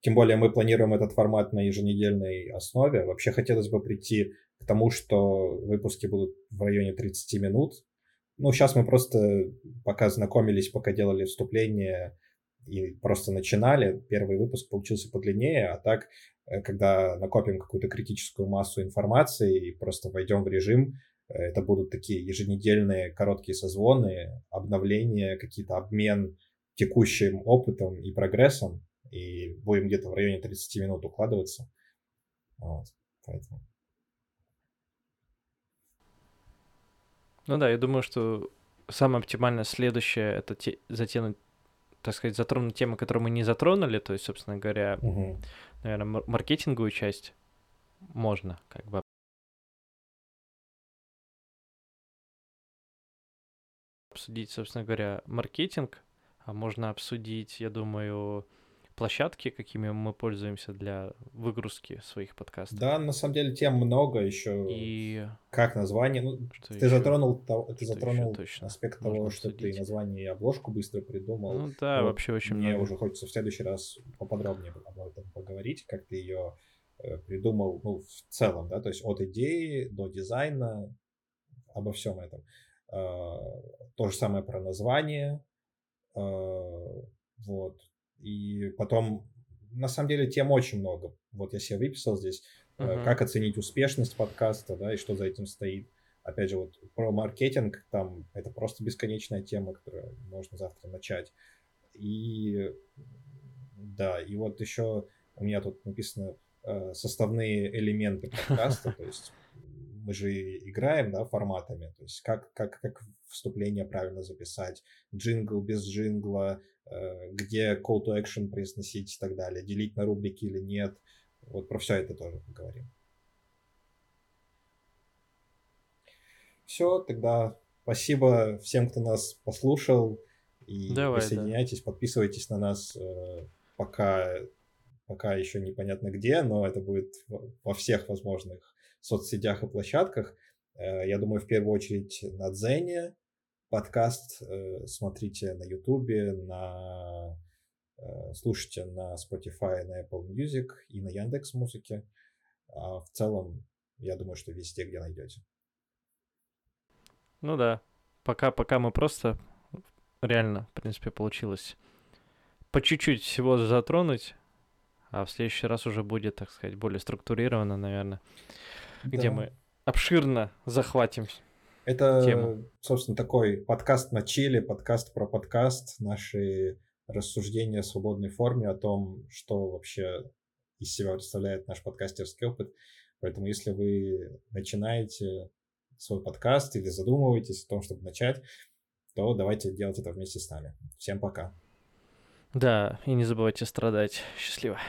Speaker 1: Тем более мы планируем этот формат на еженедельной основе. Вообще хотелось бы прийти к тому, что выпуски будут в районе 30 минут. Ну, сейчас мы просто пока знакомились, пока делали вступление и просто начинали, первый выпуск получился подлиннее, а так, э, когда накопим какую-то критическую массу информации и просто войдем в режим, э, это будут такие еженедельные короткие созвоны, обновления, какие-то обмен текущим опытом и прогрессом и будем где-то в районе 30 минут укладываться. Вот, поэтому.
Speaker 2: Ну да, я думаю, что самое оптимальное следующее это те, затянуть, так сказать, затронуть темы, которые мы не затронули, то есть, собственно говоря, угу. наверное, маркетинговую часть можно как бы обсудить, собственно говоря, маркетинг, а можно обсудить, я думаю, площадки, какими мы пользуемся для выгрузки своих подкастов.
Speaker 1: Да, на самом деле тем много еще.
Speaker 2: И
Speaker 1: как название? Ну, что ты еще? затронул, ты что затронул аспект того, что ты название и обложку быстро придумал.
Speaker 2: Ну да, вот вообще очень
Speaker 1: Мне
Speaker 2: много.
Speaker 1: уже хочется в следующий раз поподробнее об этом поговорить, как ты ее э, придумал, ну, в целом, да, то есть от идеи до дизайна, обо всем этом. А, то же самое про название, а, вот, и потом, на самом деле, тем очень много. Вот я себе выписал здесь, uh-huh. как оценить успешность подкаста, да, и что за этим стоит. Опять же, вот про маркетинг, там это просто бесконечная тема, которую можно завтра начать. И да, и вот еще у меня тут написано э, составные элементы подкаста, то есть мы же играем, да, форматами, то есть как, как, как вступление правильно записать, джингл без джингла, Э, где call to action произносить и так далее, делить на рубрики или нет. Вот про все это тоже поговорим. Все, тогда спасибо всем, кто нас послушал. И Давай, присоединяйтесь, да. подписывайтесь на нас э, пока, пока еще непонятно где, но это будет во всех возможных соцсетях и площадках. Э, я думаю, в первую очередь на Дзене, подкаст э, смотрите на Ютубе, на э, слушайте на Spotify, на Apple Music и на Яндекс Музыке. а в целом, я думаю, что везде, где найдете.
Speaker 2: Ну да. Пока, пока мы просто реально, в принципе, получилось по чуть-чуть всего затронуть, а в следующий раз уже будет, так сказать, более структурировано, наверное, да. где мы обширно захватим
Speaker 1: Это,
Speaker 2: тему.
Speaker 1: собственно, такой подкаст на чили, подкаст про подкаст, наши рассуждения в свободной форме о том, что вообще из себя представляет наш подкастерский опыт. Поэтому если вы начинаете свой подкаст или задумываетесь о том, чтобы начать, то давайте делать это вместе с нами. Всем пока.
Speaker 2: Да, и не забывайте страдать. Счастливо.